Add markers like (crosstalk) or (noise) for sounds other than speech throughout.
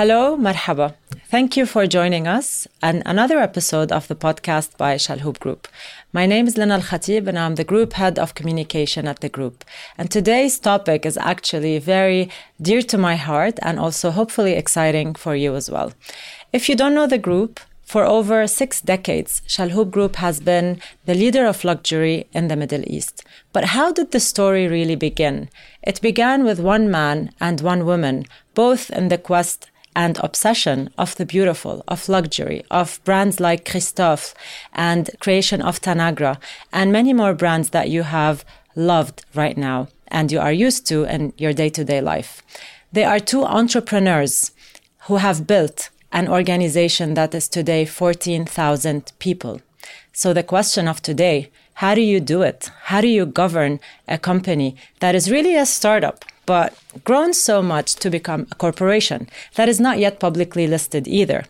Hello, marhaba. Thank you for joining us and another episode of the podcast by Chalhoub Group. My name is Lina Al Khatib and I'm the group head of communication at the group. And today's topic is actually very dear to my heart and also hopefully exciting for you as well. If you don't know the group, for over six decades, Chalhoub Group has been the leader of luxury in the Middle East. But how did the story really begin? It began with one man and one woman, both in the quest and obsession of the beautiful, of luxury, of brands like Christofle and creation of Tanagra, and many more brands that you have loved right now and you are used to in your day to day life. They are two entrepreneurs who have built an organization that is today 14,000 people. So the question of today, how do you do it? How do you govern a company that is really a startup, but grown so much to become a corporation that is not yet publicly listed either?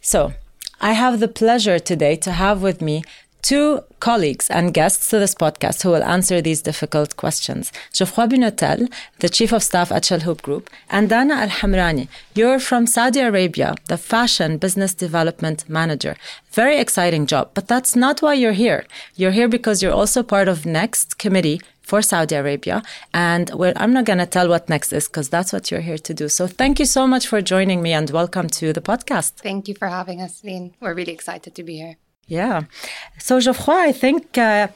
So I have the pleasure today to have with me two colleagues and guests to this podcast who will answer these difficult questions. Geoffroy Bunotel, the Chief of Staff at Chalhoub Group, and Dana Al Hamrani. You're from Saudi Arabia, the Fashion Business Development Manager. Very exciting job, but that's not why you're here. You're here because you're also part of Next Committee for Saudi Arabia. And well, I'm not going to tell what next is because that's what you're here to do. So thank you so much for joining me and welcome to the podcast. Thank you for having us, Lynn. We're really excited to be here. Yeah. So, Geoffroy, I think uh,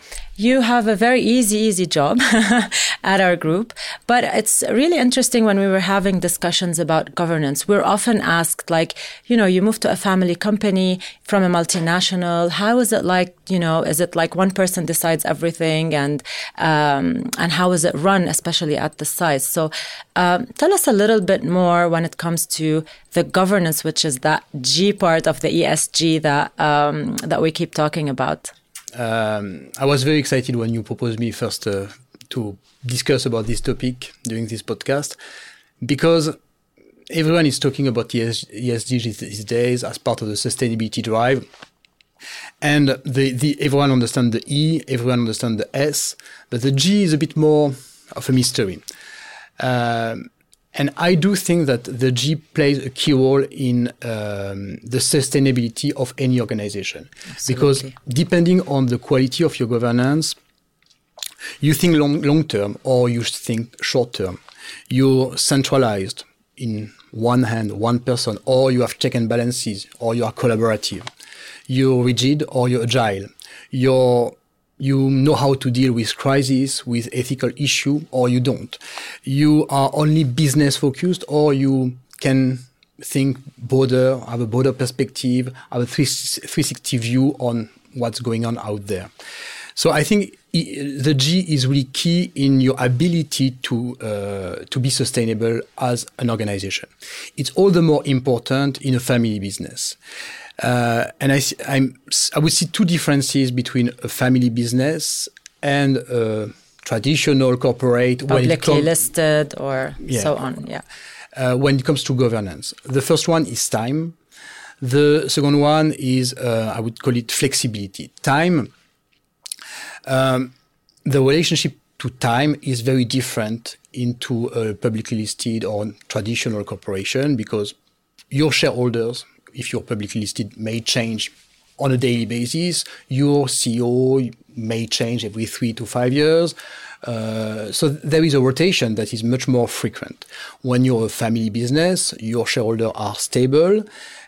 you have a very easy, easy job (laughs) at our group. But it's really interesting when we were having discussions about governance. We're often asked, like, you know, you move to a family company from a multinational. How is it like, you know, is it like one person decides everything and, um, and how is it run, especially at the size? So um, tell us a little bit more when it comes to the governance, which is that G part of the ESG that, um, that we keep talking about. Um, I was very excited when you proposed me first uh, to discuss about this topic during this podcast because everyone is talking about ESG these days as part of the sustainability drive. And the, the everyone understands the E, everyone understands the S, but the G is a bit more of a mystery. Um, and I do think that the G plays a key role in um, the sustainability of any organization. Absolutely. Because depending on the quality of your governance, you think long, long term or you think short term. You're centralized in one hand, one person, or you have check and balances, or you are collaborative. You're rigid or you're agile. You're you know how to deal with crises, with ethical issue, or you don't. You are only business focused, or you can think broader, have a broader perspective, have a 360 view on what's going on out there. So I think the G is really key in your ability to uh, to be sustainable as an organization. It's all the more important in a family business. Uh, and I, I'm, I would see two differences between a family business and a traditional corporate. Publicly listed or yeah. so on, yeah. Uh, when it comes to governance. The first one is time. The second one is, uh, I would call it flexibility. Time, um, the relationship to time is very different into a publicly listed or traditional corporation because your shareholders if you're publicly listed, may change on a daily basis. Your CEO may change every three to five years. Uh, so there is a rotation that is much more frequent. When you're a family business, your shareholders are stable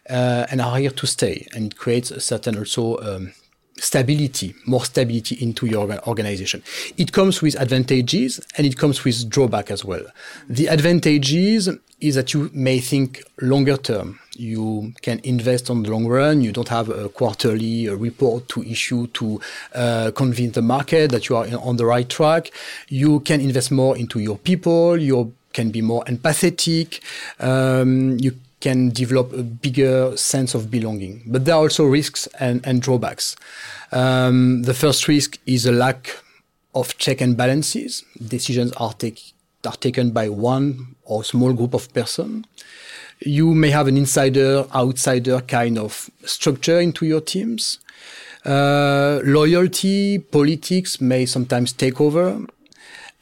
uh, and are here to stay, and it creates a certain also um, stability, more stability into your organization. It comes with advantages and it comes with drawback as well. The advantages is that you may think longer term. You can invest on the long run. You don't have a quarterly report to issue to uh, convince the market that you are on the right track. You can invest more into your people. You can be more empathetic. Um, you can develop a bigger sense of belonging. But there are also risks and, and drawbacks. Um, the first risk is a lack of check and balances. Decisions are, take, are taken by one or small group of person. You may have an insider outsider kind of structure into your teams. Uh, loyalty, politics may sometimes take over.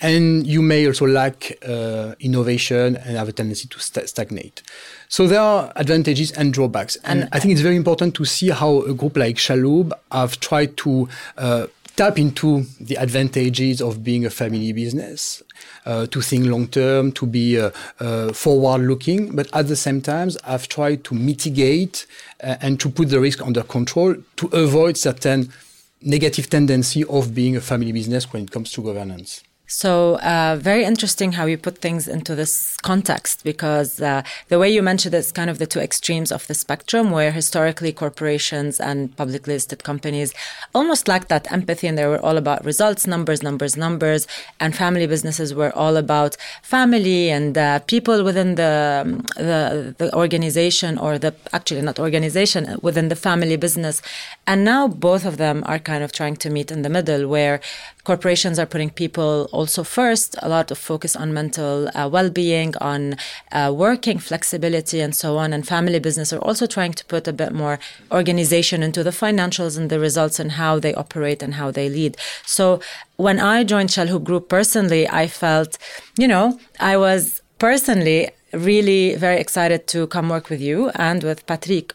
and you may also lack uh, innovation and have a tendency to st- stagnate. So there are advantages and drawbacks, and, and, I think it's very important to see how a group like Chalhoub have tried to uh, tap into the advantages of being a family business, uh, to think long term, to be uh, uh, forward looking, but at the same time, I've tried to mitigate uh, and to put the risk under control to avoid certain negative tendency of being a family business when it comes to governance. So, uh, very interesting how you put things into this context because uh, the way you mentioned it's kind of the two extremes of the spectrum, where historically corporations and publicly listed companies almost lacked that empathy and they were all about results, numbers, numbers, numbers, and family businesses were all about family and uh, people within the, um, the the organization or the actually not organization within the family business, and now both of them are kind of trying to meet in the middle, where corporations are putting people also first, a lot of focus on mental uh, well being, on uh, working flexibility, and so on. And family business are also trying to put a bit more organization into the financials and the results and how they operate and how they lead. So when I joined Chalhoub Group personally, I felt, you know, I was personally really very excited to come work with you and with Patrick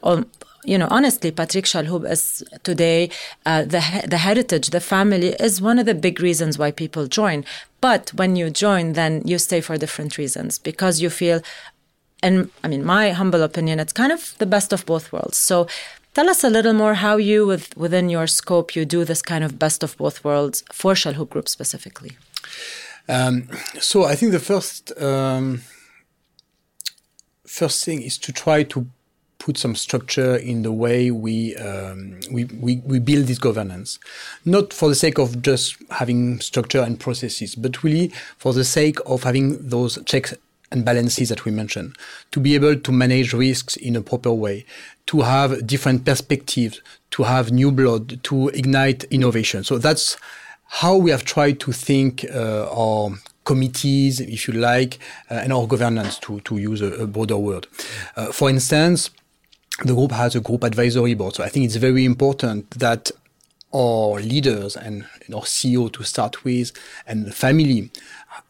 you know, honestly, Patrick Chalhoub is today uh, the the heritage, the family is one of the big reasons why people join. But when you join, then you stay for different reasons because you feel, and I mean, my humble opinion, it's kind of the best of both worlds. So. Tell us a little more how you, with, within your scope, you do this kind of best of both worlds for Chalhoub Group specifically. Um, so I think the first um, first thing is to try to put some structure in the way we, um, we, we, we build this governance. Not for the sake of just having structure and processes, but really for the sake of having those checks and balances that we mentioned, to be able to manage risks in a proper way, to have different perspectives, to have new blood, to ignite innovation. So that's how we have tried to think uh, our committees, if you like, uh, and our governance, to, to use a, a broader word. Uh, for instance, the group has a group advisory board. So I think it's very important that our leaders and our CEO to start with and the family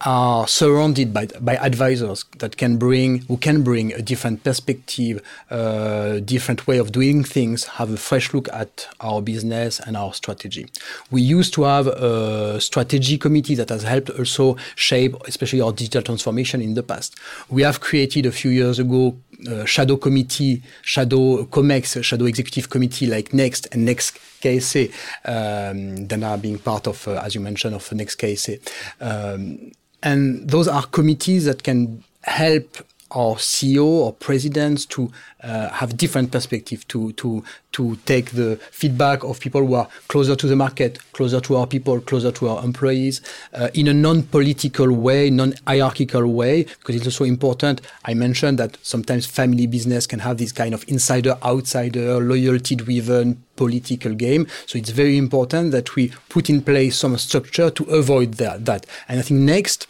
are surrounded by by advisors that can bring who can bring a different perspective, uh, different way of doing things, have a fresh look at our business and our strategy. We used to have a strategy committee that has helped also shape, especially our digital transformation in the past. We have created a few years ago shadow committee, shadow COMEX, shadow executive committee like Next and Next KSA, um, that are being part of, uh, as you mentioned, of Next KSA. Um, and those are committees that can help our CEO or presidents to uh, have different perspective to to to take the feedback of people who are closer to the market, closer to our people, closer to our employees, uh, in a non-political way, non-hierarchical way. Because it's also important. I mentioned that sometimes family business can have this kind of insider-outsider, loyalty-driven political game. So it's very important that we put in place some structure to avoid that. that. And I think next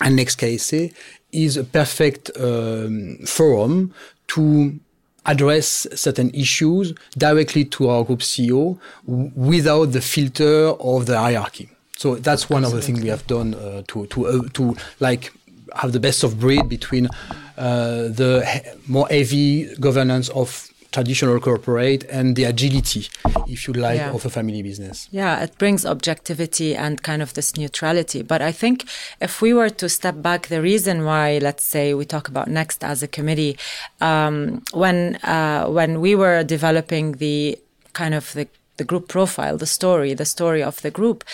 and next KSA is a perfect um, forum to address certain issues directly to our group CEO without the filter of the hierarchy. So that's one Absolutely. of the things we have done uh, to to uh, to like have the best of breed between uh, the he- more heavy governance of traditional corporate and the agility, if you like, yeah. of a family business. Yeah, it brings objectivity and kind of this neutrality. But I think if we were to step back, the reason why, let's say, we talk about Next as a committee, um, when uh, when we were developing the kind of the the group profile, the story, the story of the group,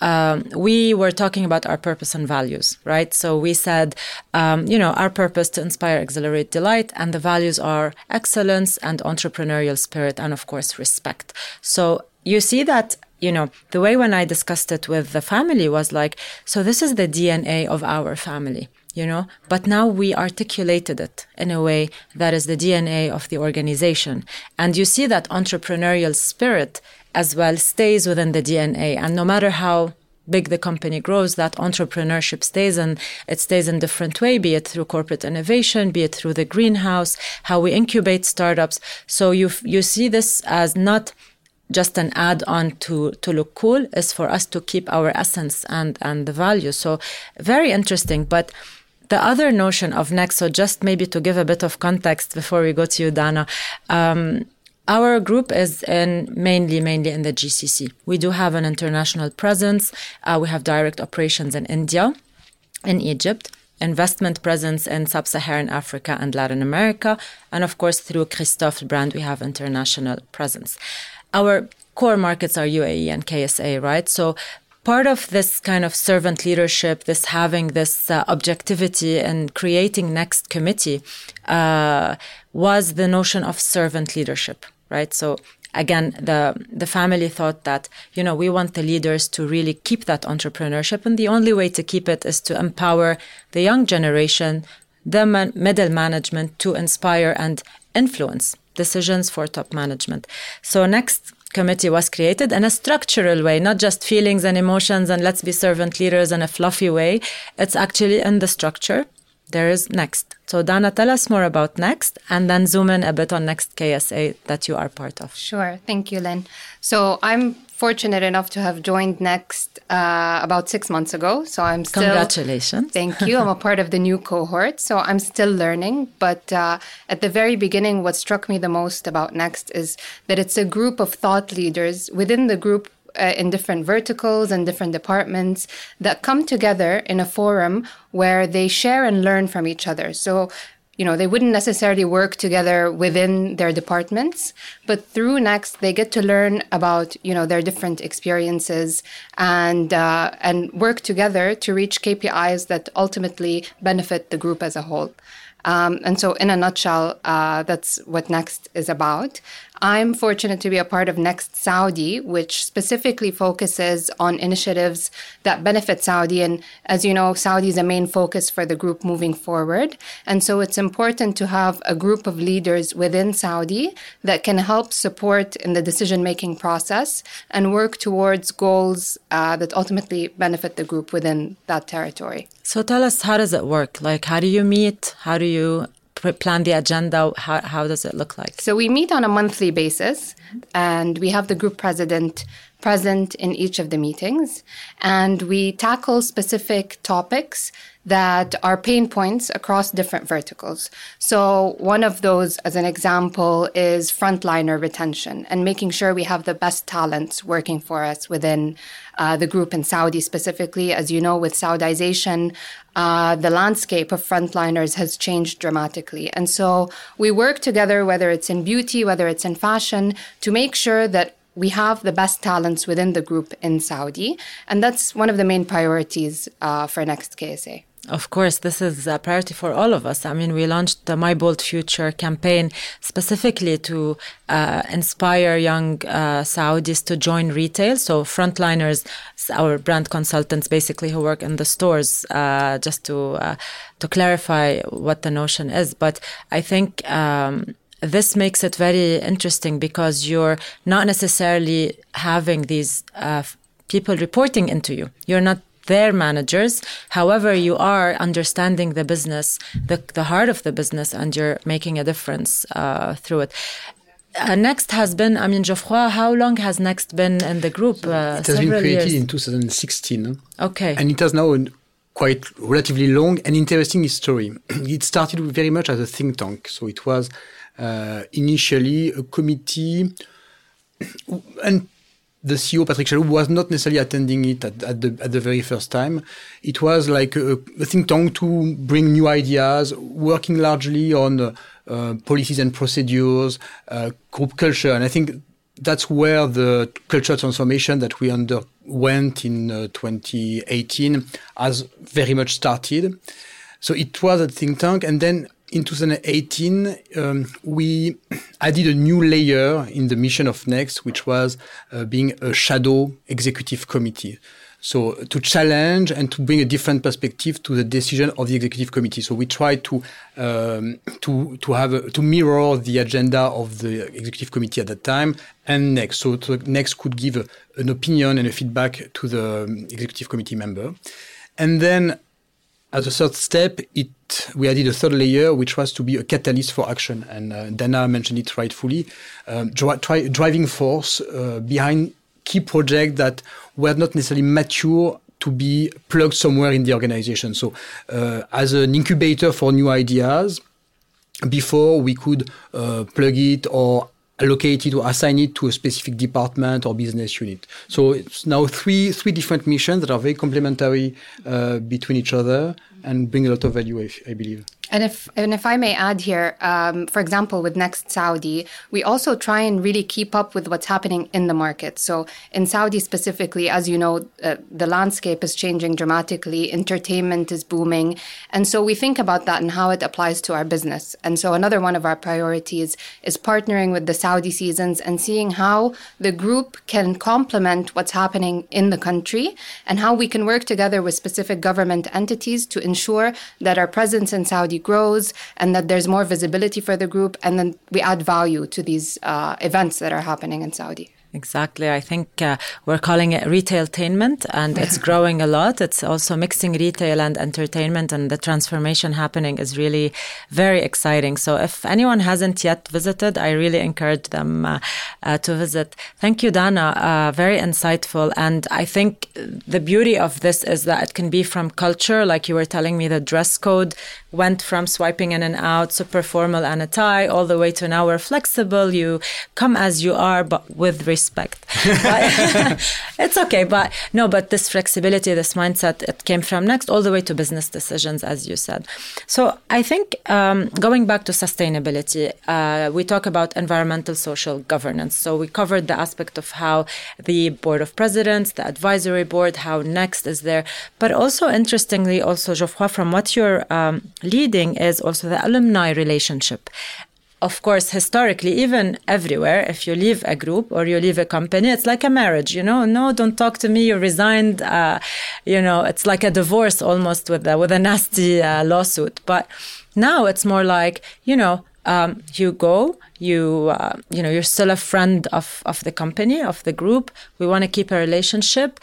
um, we were talking about our purpose and values, right? So we said, um, you know, our purpose to inspire, accelerate, delight, and the values are excellence and entrepreneurial spirit, and of course, respect. So you see that you know, the way when I discussed it with the family was like, so this is the DNA of our family you know but now we articulated it in a way that is the dna of the organization. And you see that entrepreneurial spirit as well stays within the dna and no matter how big the company grows that entrepreneurship stays and it stays in different way be it through corporate innovation be it through the greenhouse how we incubate startups. So you you see this as not just an add-on to to look cool is for us to keep our essence and and the value so very interesting but the other notion of next so just maybe to give a bit of context before we go to you dana um, our group is in mainly mainly in the GCC. We do have an international presence. Uh, we have direct operations in India, in Egypt, investment presence in sub-Saharan Africa and Latin America, and of course through Christofle brand we have international presence. Our core markets are UAE and KSA, right? So part of this kind of servant leadership, this having this uh, objectivity and creating next committee uh, was the notion of servant leadership, right? So again, the the family thought that you know we want the leaders to really keep that entrepreneurship, and the only way to keep it is to empower the young generation, the man- middle management, to inspire and influence decisions for top management. So next committee was created in a structural way, not just feelings and emotions and let's be servant leaders in a fluffy way. It's actually in the structure. There is Next. So, Dana, tell us more about Next and then zoom in a bit on Next KSA that you are part of. Sure. Thank you, Lynn. So, I'm fortunate enough to have joined Next uh, about six months ago. So I'm still. Congratulations. Thank you. I'm a part of the new cohort. So I'm still learning. But uh, at the very beginning, what struck me the most about Next is that it's a group of thought leaders within the group. Uh, in different verticals and different departments that come together in a forum where they share and learn from each other. So you know, they wouldn't necessarily work together within their departments, but through Next, they get to learn about, you know, their different experiences and, uh, and work together to reach KPIs that ultimately benefit the group as a whole. Um, and so, in a nutshell, uh, that's what Next is about. I'm fortunate to be a part of Next Saudi, which specifically focuses on initiatives that benefit Saudi. And as you know, Saudi is a main focus for the group moving forward. And so it's important to have a group of leaders within Saudi that can help support in the decision making process and work towards goals uh, that ultimately benefit the group within that territory. So tell us, how does it work? Like, how do you meet? How do you plan the agenda? How, how does it look like? So we meet on a monthly basis, and we have the group president present in each of the meetings, and we tackle specific topics that are pain points across different verticals. So, one of those, as an example, is frontliner retention and making sure we have the best talents working for us within uh, the group in Saudi specifically. As you know, with Saudization, uh, the landscape of frontliners has changed dramatically. And so, we work together, whether it's in beauty, whether it's in fashion, to make sure that we have the best talents within the group in Saudi. And that's one of the main priorities uh, for next KSA. Of course, this is a priority for all of us. I mean, we launched the My Bold Future campaign specifically to uh, inspire young uh, Saudis to join retail. So, frontliners, our brand consultants, basically who work in the stores, uh, just to uh, to clarify what the notion is. But I think. Um, this makes it very interesting because you're not necessarily having these uh, people reporting into you. You're not their managers. However, you are understanding the business, the, the heart of the business, and you're making a difference uh, through it. Uh, Next has been, I mean, Geoffroy, how long has Next been in the group? Uh, it has been created years. in 2016. Okay. And it has now a quite relatively long and interesting history. (clears throat) it started very much as a think tank. So it was uh, initially a committee (clears throat) and the CEO Patrick Chalhoub was not necessarily attending it at, at, the at the very first time. It was like a, a think tank to bring new ideas, working largely on uh, policies and procedures, uh, group culture, and I think that's where the culture transformation that we underwent in uh, 2018 has very much started. So it was a think tank, and then in 2018, um, we added a new layer in the mission of Next, which was uh, being a shadow executive committee. So to challenge and to bring a different perspective to the decision of the executive committee. So we try to um, to to have a, to mirror the agenda of the executive committee at that time and next. So to, next could give a, an opinion and a feedback to the um, executive committee member, and then as a third step, it we added a third layer, which was to be a catalyst for action. And uh, Dana mentioned it rightfully, um, dri- try, driving force uh, behind key projects that were not necessarily mature to be plugged somewhere in the organization. So, uh, as an incubator for new ideas, before we could uh, plug it or allocate it or assign it to a specific department or business unit. So it's now three three different missions that are very complementary uh, between each other and bring a lot of value, I, I believe. And if and if I may add here, um, for example, with Next Saudi, we also try and really keep up with what's happening in the market. So in Saudi specifically, as you know, uh, the landscape is changing dramatically. Entertainment is booming, and so we think about that and how it applies to our business. And so another one of our priorities is partnering with the Saudi seasons and seeing how the group can complement what's happening in the country and how we can work together with specific government entities to ensure that our presence in Saudi grows and that there's more visibility for the group and then we add value to these uh, events that are happening in Saudi. Exactly. I think uh, we're calling it retailtainment and it's growing a lot. It's also mixing retail and entertainment and the transformation happening is really very exciting. So if anyone hasn't yet visited, I really encourage them uh, uh, to visit. Thank you, Dana. Uh, very insightful. And I think the beauty of this is that it can be from culture. Like you were telling me, the dress code went from swiping in and out, super formal and a tie, all the way to now we're flexible. You come as you are, but with respect. (laughs) it's okay, but no, but this flexibility, this mindset, it came from next all the way to business decisions, as you said. So I think um, going back to sustainability, uh, we talk about environmental social governance. So we covered the aspect of how the board of presidents, the advisory board, how next is there, but also interestingly, also Geoffroy, from what you're um, leading is also the alumni relationship of course, historically, even everywhere, if you leave a group or you leave a company, it's like a marriage, you know, no, don't talk to me, you resigned, uh, you know, it's like a divorce almost with a, with a nasty uh, lawsuit. But now it's more like, you know, um, you go, you, uh, you know, you're still a friend of, of the company, of the group. We want to keep a relationship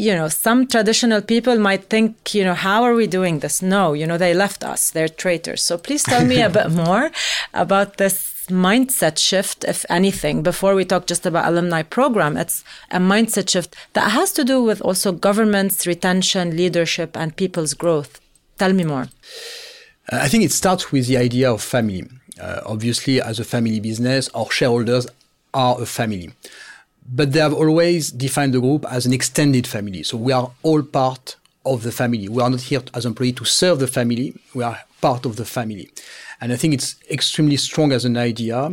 you know, some traditional people might think, you know, how are we doing this? No, you know, they left us, they're traitors. So please tell me a (laughs) bit more about this mindset shift, if anything, before we talk just about alumni program. It's a mindset shift that has to do with also government's retention, leadership, and people's growth. Tell me more. I think it starts with the idea of family. Uh, obviously, as a family business, our shareholders are a family but they have always defined the group as an extended family. So we are all part of the family. We are not here as employee to serve the family. We are part of the family. And I think it's extremely strong as an idea.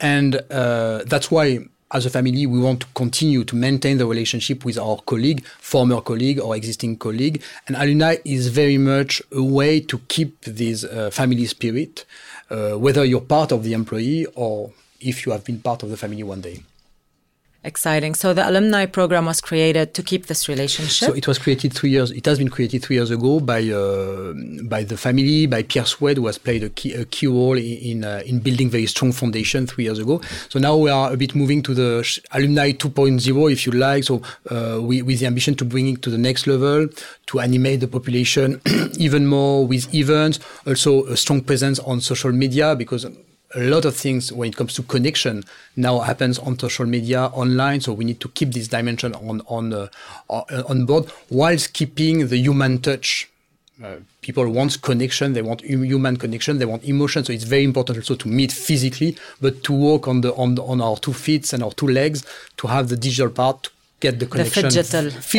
And uh, that's why, as a family, we want to continue to maintain the relationship with our colleague, former colleague or existing colleague. And alumni is very much a way to keep this uh, family spirit, uh, whether you're part of the employee or if you have been part of the family one day. Exciting. So the alumni program was created to keep this relationship. So it was created three years. It has been created three years ago by uh, by the family, by Pierre Swed, who has played a key, a key role in uh, in building very strong foundation three years ago. So now we are a bit moving to the alumni 2.0, if you like. So uh, we, with the ambition to bring it to the next level, to animate the population (clears throat) even more with events, also a strong presence on social media because a lot of things when it comes to connection now happens on social media online. So we need to keep this dimension on on uh, on board whilst keeping the human touch. Uh, people want connection. They want human connection. They want emotion. So it's very important also to meet physically but to walk on the on, on our two feet and our two legs to have the digital part to get the connection. the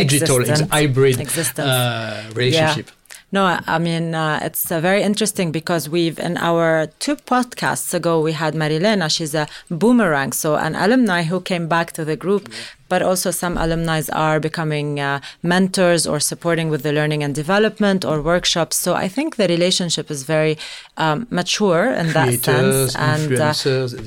digital digital hybrid uh, relationship. Yeah. No, I mean, uh, it's uh, very interesting because we've, in our two podcasts ago, we had Marilena. She's a boomerang, so an alumni who came back to the group, but also some alumni are becoming uh, mentors or supporting with the learning and development or workshops. So I think the relationship is very um, mature in that sense and uh,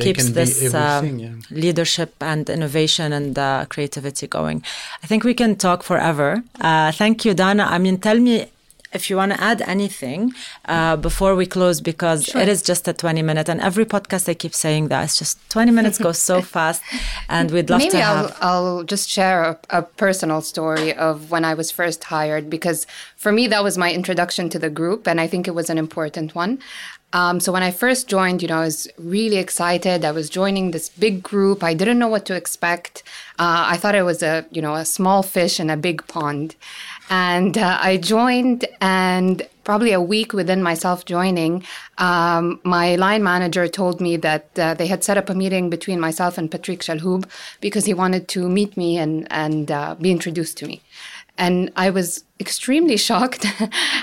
keeps this um, yeah. leadership and innovation and uh, creativity going. I think we can talk forever. Uh, thank you, Dana. I mean, tell me if you want to add anything uh, before we close, because sure. it is just a 20 minute, and every podcast I keep saying that it's just 20 minutes goes so (laughs) fast, and we'd love Maybe to have. Maybe I'll, I'll just share a, a, personal story of when I was first hired, because for me, that was my introduction to the group, and I think it was an important one. Um, so when I first joined, you know, I was really excited. I was joining this big group. I didn't know what to expect. Uh, I thought it was a, you know, a small fish in a big pond. And uh, I joined, and probably a week within myself joining, um, my line manager told me that uh, they had set up a meeting between myself and Patrick Chalhoub because he wanted to meet me and and uh, be introduced to me. And I was extremely (laughs) shocked.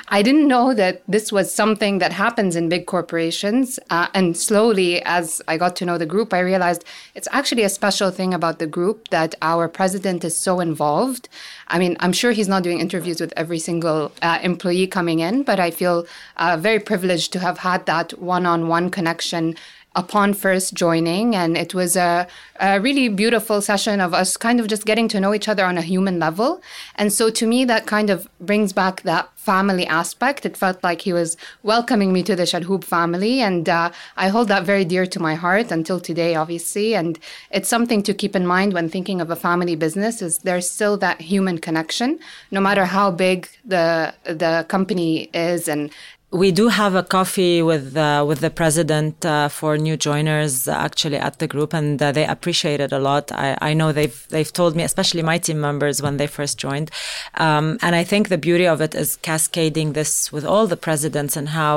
I didn't know that this was something that happens in big corporations. Uh, and slowly, as I got to know the group, I realized it's actually a special thing about the group that our president is so involved. I mean, I'm sure he's not doing interviews with every single uh, employee coming in, but I feel uh, very privileged to have had that one on one connection upon first joining. And it was a, a, really beautiful session of us kind of just getting to know each other on a human level. And so to me, that kind of brings back that family aspect. It felt like he was welcoming me to the Chalhoub family. And uh, I hold that very dear to my heart until today, obviously. And it's something to keep in mind when thinking of a family business is there's still that human connection, no matter how big the, the company is and we do have a coffee with uh, with the president uh, for new joiners actually at the group, and uh, they appreciate it a lot. I, I know they've they've told me, especially my team members when they first joined, um, and I think the beauty of it is cascading this with all the presidents and how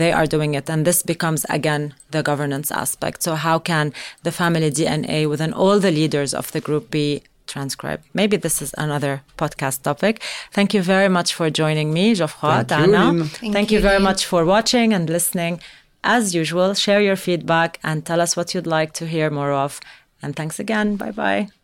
they are doing it, and this becomes again the governance aspect. So how can the family DNA within all the leaders of the group be transcribed? Maybe this is another podcast topic. Thank you very much for joining me, Geoffroy, Thank Dana. You, Thank, Thank you, you very much for watching and listening. As usual, share your feedback and tell us what you'd like to hear more of. And thanks again. Bye bye.